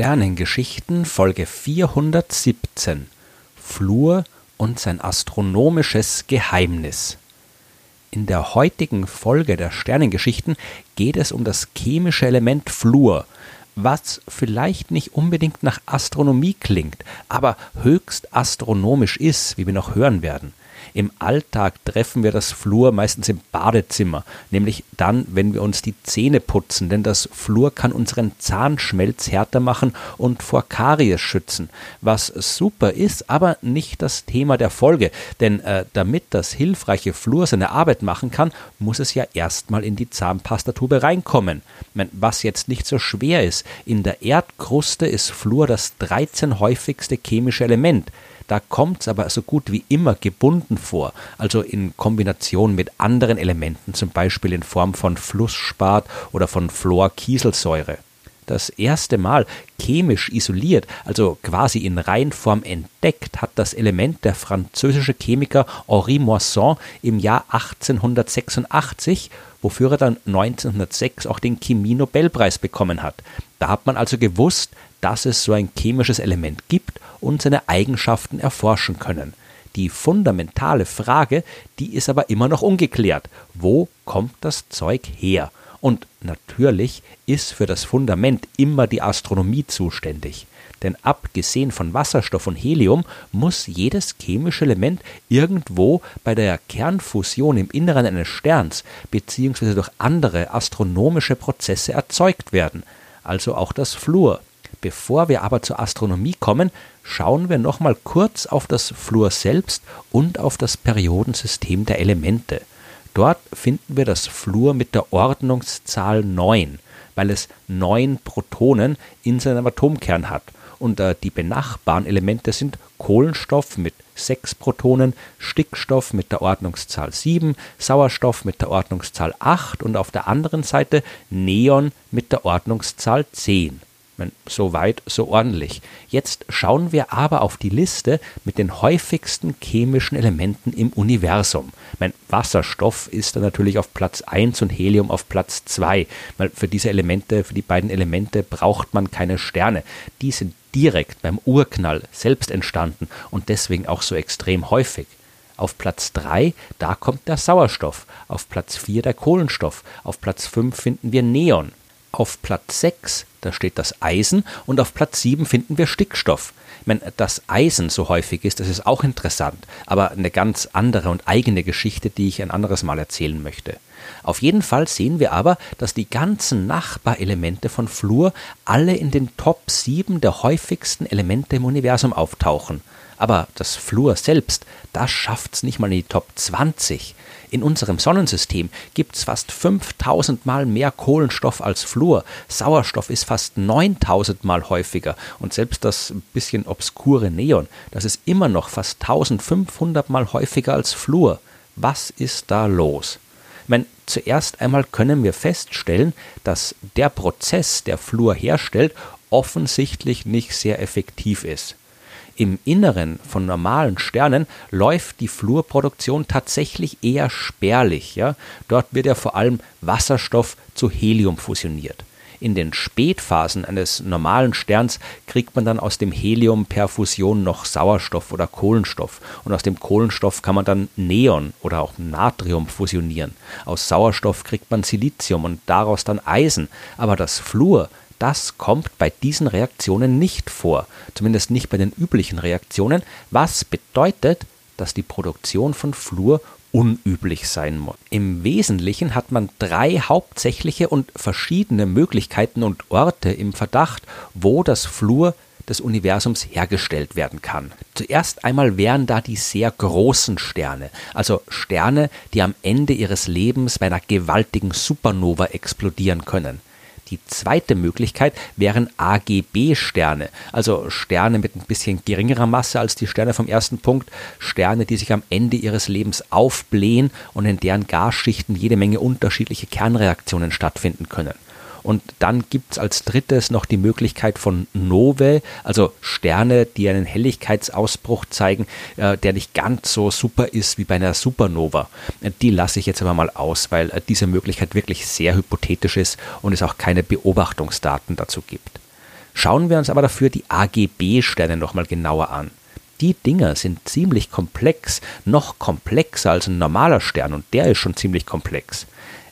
Sternengeschichten Folge 417 Flur und sein astronomisches Geheimnis. In der heutigen Folge der Sternengeschichten geht es um das chemische Element Fluor, was vielleicht nicht unbedingt nach Astronomie klingt, aber höchst astronomisch ist, wie wir noch hören werden. Im Alltag treffen wir das Flur meistens im Badezimmer, nämlich dann, wenn wir uns die Zähne putzen, denn das Flur kann unseren Zahnschmelz härter machen und vor Karies schützen, was super ist, aber nicht das Thema der Folge, denn äh, damit das hilfreiche Flur seine Arbeit machen kann, muss es ja erstmal in die Zahnpastatube reinkommen. Was jetzt nicht so schwer ist, in der Erdkruste ist Flur das 13 häufigste chemische Element. Da kommt es aber so gut wie immer gebunden vor, also in Kombination mit anderen Elementen, zum Beispiel in Form von Flussspat oder von Fluorkieselsäure. Das erste Mal chemisch isoliert, also quasi in Reinform entdeckt, hat das Element der französische Chemiker Henri Moisson im Jahr 1886 wofür er dann 1906 auch den Chemie-Nobelpreis bekommen hat. Da hat man also gewusst, dass es so ein chemisches Element gibt und seine Eigenschaften erforschen können. Die fundamentale Frage, die ist aber immer noch ungeklärt. Wo kommt das Zeug her? Und natürlich ist für das Fundament immer die Astronomie zuständig. Denn abgesehen von Wasserstoff und Helium muss jedes chemische Element irgendwo bei der Kernfusion im Inneren eines Sterns bzw. durch andere astronomische Prozesse erzeugt werden, also auch das Fluor. Bevor wir aber zur Astronomie kommen, schauen wir nochmal kurz auf das Fluor selbst und auf das Periodensystem der Elemente. Dort finden wir das Fluor mit der Ordnungszahl 9, weil es neun Protonen in seinem Atomkern hat. Und äh, die benachbaren Elemente sind Kohlenstoff mit sechs Protonen, Stickstoff mit der Ordnungszahl 7, Sauerstoff mit der Ordnungszahl 8 und auf der anderen Seite Neon mit der Ordnungszahl 10 so weit, so ordentlich. Jetzt schauen wir aber auf die Liste mit den häufigsten chemischen Elementen im Universum. Mein Wasserstoff ist dann natürlich auf Platz 1 und Helium auf Platz 2, weil für diese Elemente, für die beiden Elemente braucht man keine Sterne. Die sind direkt beim Urknall selbst entstanden und deswegen auch so extrem häufig. Auf Platz 3, da kommt der Sauerstoff. Auf Platz 4 der Kohlenstoff. Auf Platz 5 finden wir Neon. Auf Platz 6, da steht das Eisen und auf Platz 7 finden wir Stickstoff. Wenn das Eisen so häufig ist, das ist auch interessant, aber eine ganz andere und eigene Geschichte, die ich ein anderes Mal erzählen möchte. Auf jeden Fall sehen wir aber, dass die ganzen Nachbarelemente von Fluor alle in den Top 7 der häufigsten Elemente im Universum auftauchen. Aber das Fluor selbst, das schafft's nicht mal in die Top 20. In unserem Sonnensystem gibt es fast 5000 Mal mehr Kohlenstoff als Fluor. Sauerstoff ist fast 9000 Mal häufiger. Und selbst das bisschen obskure Neon, das ist immer noch fast 1500 Mal häufiger als Fluor. Was ist da los? Ich meine, zuerst einmal können wir feststellen, dass der Prozess, der Fluor herstellt, offensichtlich nicht sehr effektiv ist. Im Inneren von normalen Sternen läuft die Fluorproduktion tatsächlich eher spärlich. Ja? Dort wird ja vor allem Wasserstoff zu Helium fusioniert. In den Spätphasen eines normalen Sterns kriegt man dann aus dem Helium per Fusion noch Sauerstoff oder Kohlenstoff. Und aus dem Kohlenstoff kann man dann Neon oder auch Natrium fusionieren. Aus Sauerstoff kriegt man Silizium und daraus dann Eisen. Aber das Fluor, das kommt bei diesen Reaktionen nicht vor, zumindest nicht bei den üblichen Reaktionen, was bedeutet, dass die Produktion von Fluor unüblich sein muss. Im Wesentlichen hat man drei hauptsächliche und verschiedene Möglichkeiten und Orte im Verdacht, wo das Fluor des Universums hergestellt werden kann. Zuerst einmal wären da die sehr großen Sterne, also Sterne, die am Ende ihres Lebens bei einer gewaltigen Supernova explodieren können. Die zweite Möglichkeit wären AGB-Sterne, also Sterne mit ein bisschen geringerer Masse als die Sterne vom ersten Punkt, Sterne, die sich am Ende ihres Lebens aufblähen und in deren Gasschichten jede Menge unterschiedliche Kernreaktionen stattfinden können. Und dann gibt es als drittes noch die Möglichkeit von Novae, also Sterne, die einen Helligkeitsausbruch zeigen, äh, der nicht ganz so super ist wie bei einer Supernova. Die lasse ich jetzt aber mal aus, weil äh, diese Möglichkeit wirklich sehr hypothetisch ist und es auch keine Beobachtungsdaten dazu gibt. Schauen wir uns aber dafür die AGB-Sterne nochmal genauer an. Die Dinger sind ziemlich komplex, noch komplexer als ein normaler Stern und der ist schon ziemlich komplex.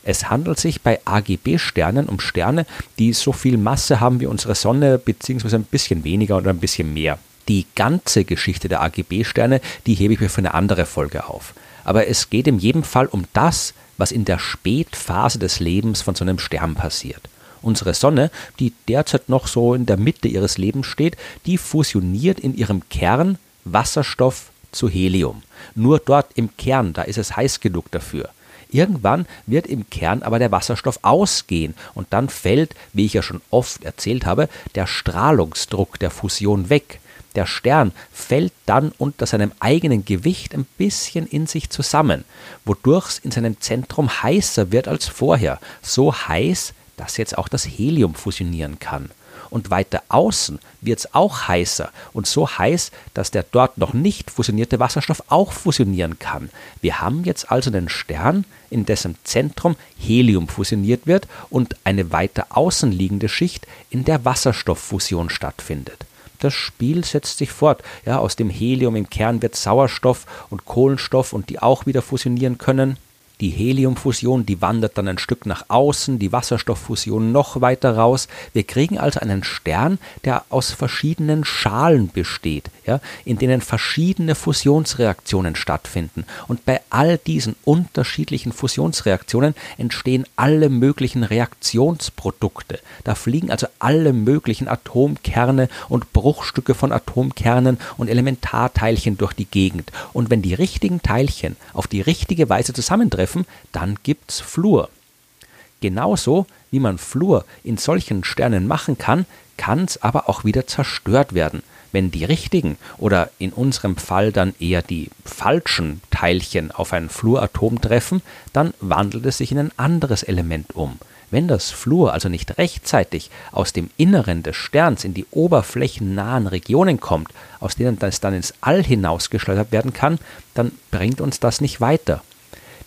Es handelt sich bei AGB-Sternen um Sterne, die so viel Masse haben wie unsere Sonne, beziehungsweise ein bisschen weniger oder ein bisschen mehr. Die ganze Geschichte der AGB-Sterne, die hebe ich mir für eine andere Folge auf. Aber es geht in jedem Fall um das, was in der Spätphase des Lebens von so einem Stern passiert. Unsere Sonne, die derzeit noch so in der Mitte ihres Lebens steht, die fusioniert in ihrem Kern Wasserstoff zu Helium. Nur dort im Kern, da ist es heiß genug dafür. Irgendwann wird im Kern aber der Wasserstoff ausgehen und dann fällt, wie ich ja schon oft erzählt habe, der Strahlungsdruck der Fusion weg. Der Stern fällt dann unter seinem eigenen Gewicht ein bisschen in sich zusammen, wodurch es in seinem Zentrum heißer wird als vorher, so heiß, dass jetzt auch das Helium fusionieren kann. Und weiter außen wird es auch heißer und so heiß, dass der dort noch nicht fusionierte Wasserstoff auch fusionieren kann. Wir haben jetzt also einen Stern, in dessen Zentrum Helium fusioniert wird und eine weiter außen liegende Schicht, in der Wasserstofffusion stattfindet. Das Spiel setzt sich fort. Ja, aus dem Helium im Kern wird Sauerstoff und Kohlenstoff und die auch wieder fusionieren können. Die Heliumfusion, die wandert dann ein Stück nach außen, die Wasserstofffusion noch weiter raus. Wir kriegen also einen Stern, der aus verschiedenen Schalen besteht, ja, in denen verschiedene Fusionsreaktionen stattfinden. Und bei all diesen unterschiedlichen Fusionsreaktionen entstehen alle möglichen Reaktionsprodukte. Da fliegen also alle möglichen Atomkerne und Bruchstücke von Atomkernen und Elementarteilchen durch die Gegend. Und wenn die richtigen Teilchen auf die richtige Weise zusammentreffen, treffen, dann gibt's Fluor. Genauso wie man Fluor in solchen Sternen machen kann, kann es aber auch wieder zerstört werden. Wenn die richtigen oder in unserem Fall dann eher die falschen Teilchen auf ein Fluoratom treffen, dann wandelt es sich in ein anderes Element um. Wenn das Fluor also nicht rechtzeitig aus dem Inneren des Sterns in die oberflächennahen Regionen kommt, aus denen es dann ins All hinausgeschleudert werden kann, dann bringt uns das nicht weiter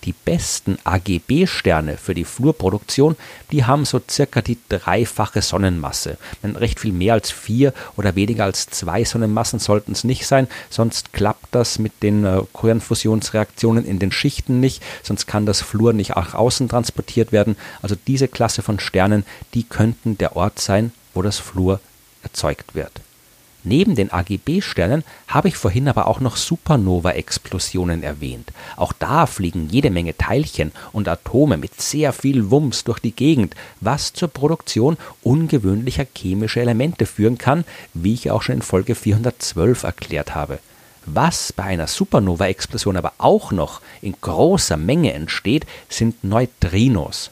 die besten AGB-Sterne für die Fluorproduktion, die haben so circa die dreifache Sonnenmasse. Denn recht viel mehr als vier oder weniger als zwei Sonnenmassen sollten es nicht sein, sonst klappt das mit den äh, Kernfusionsreaktionen in den Schichten nicht, sonst kann das Fluor nicht nach außen transportiert werden. Also diese Klasse von Sternen, die könnten der Ort sein, wo das Fluor erzeugt wird. Neben den AGB-Sternen habe ich vorhin aber auch noch Supernova-Explosionen erwähnt. Auch da fliegen jede Menge Teilchen und Atome mit sehr viel Wumms durch die Gegend, was zur Produktion ungewöhnlicher chemischer Elemente führen kann, wie ich auch schon in Folge 412 erklärt habe. Was bei einer Supernova-Explosion aber auch noch in großer Menge entsteht, sind Neutrinos.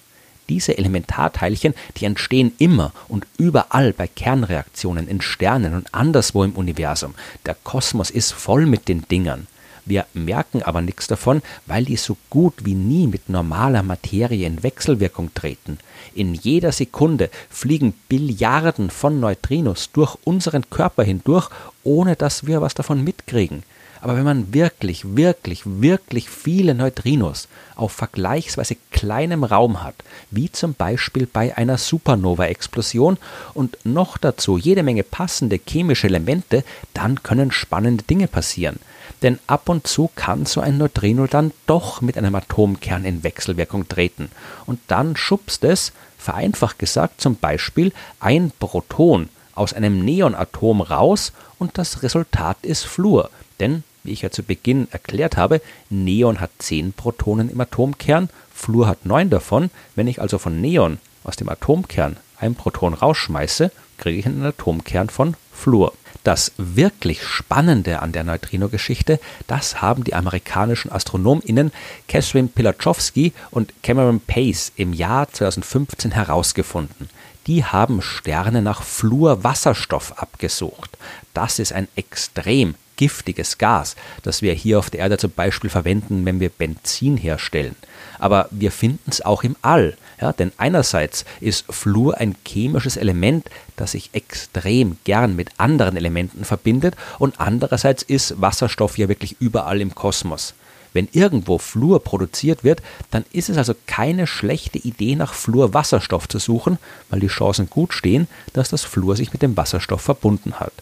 Diese Elementarteilchen, die entstehen immer und überall bei Kernreaktionen in Sternen und anderswo im Universum. Der Kosmos ist voll mit den Dingern. Wir merken aber nichts davon, weil die so gut wie nie mit normaler Materie in Wechselwirkung treten. In jeder Sekunde fliegen Billiarden von Neutrinos durch unseren Körper hindurch, ohne dass wir was davon mitkriegen. Aber wenn man wirklich, wirklich, wirklich viele Neutrinos auf vergleichsweise kleinem Raum hat, wie zum Beispiel bei einer Supernova-Explosion und noch dazu jede Menge passende chemische Elemente, dann können spannende Dinge passieren. Denn ab und zu kann so ein Neutrino dann doch mit einem Atomkern in Wechselwirkung treten. Und dann schubst es, vereinfacht gesagt, zum Beispiel ein Proton aus einem Neonatom raus und das Resultat ist Fluor. Denn wie ich ja zu Beginn erklärt habe, Neon hat 10 Protonen im Atomkern, Fluor hat 9 davon. Wenn ich also von Neon aus dem Atomkern ein Proton rausschmeiße, kriege ich einen Atomkern von Fluor. Das wirklich Spannende an der Neutrino-Geschichte, das haben die amerikanischen AstronomInnen Catherine Pilachowski und Cameron Pace im Jahr 2015 herausgefunden. Die haben Sterne nach Fluorwasserstoff abgesucht. Das ist ein extrem giftiges Gas, das wir hier auf der Erde zum Beispiel verwenden, wenn wir Benzin herstellen. Aber wir finden es auch im All. Ja, denn einerseits ist Fluor ein chemisches Element, das sich extrem gern mit anderen Elementen verbindet und andererseits ist Wasserstoff ja wirklich überall im Kosmos. Wenn irgendwo Fluor produziert wird, dann ist es also keine schlechte Idee, nach Fluorwasserstoff zu suchen, weil die Chancen gut stehen, dass das Fluor sich mit dem Wasserstoff verbunden hat.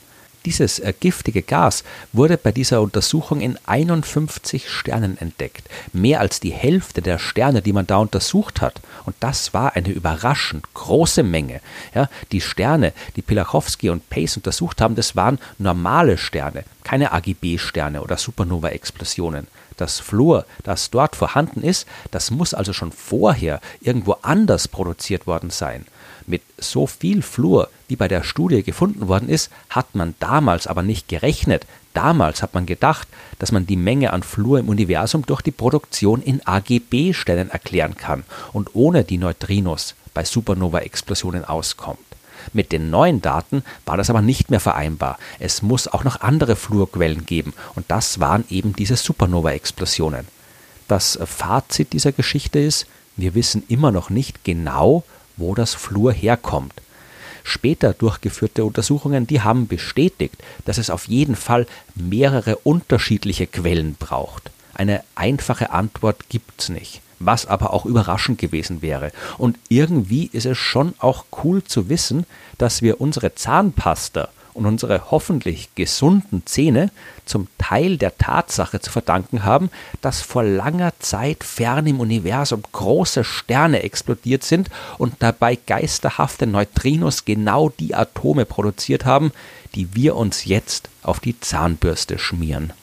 Dieses äh, giftige Gas wurde bei dieser Untersuchung in 51 Sternen entdeckt. Mehr als die Hälfte der Sterne, die man da untersucht hat. Und das war eine überraschend große Menge. Ja, die Sterne, die Pilachowski und Pace untersucht haben, das waren normale Sterne, keine AGB-Sterne oder Supernova-Explosionen. Das Fluor, das dort vorhanden ist, das muss also schon vorher irgendwo anders produziert worden sein. Mit so viel Fluor, wie bei der Studie gefunden worden ist, hat man damals aber nicht gerechnet. Damals hat man gedacht, dass man die Menge an Fluor im Universum durch die Produktion in AGB-Stellen erklären kann und ohne die Neutrinos bei Supernova-Explosionen auskommt. Mit den neuen Daten war das aber nicht mehr vereinbar. Es muss auch noch andere Fluorquellen geben und das waren eben diese Supernova-Explosionen. Das Fazit dieser Geschichte ist, wir wissen immer noch nicht genau, wo das Flur herkommt. Später durchgeführte Untersuchungen, die haben bestätigt, dass es auf jeden Fall mehrere unterschiedliche Quellen braucht. Eine einfache Antwort gibt's nicht, was aber auch überraschend gewesen wäre. Und irgendwie ist es schon auch cool zu wissen, dass wir unsere Zahnpasta und unsere hoffentlich gesunden Zähne zum Teil der Tatsache zu verdanken haben, dass vor langer Zeit fern im Universum große Sterne explodiert sind und dabei geisterhafte Neutrinos genau die Atome produziert haben, die wir uns jetzt auf die Zahnbürste schmieren.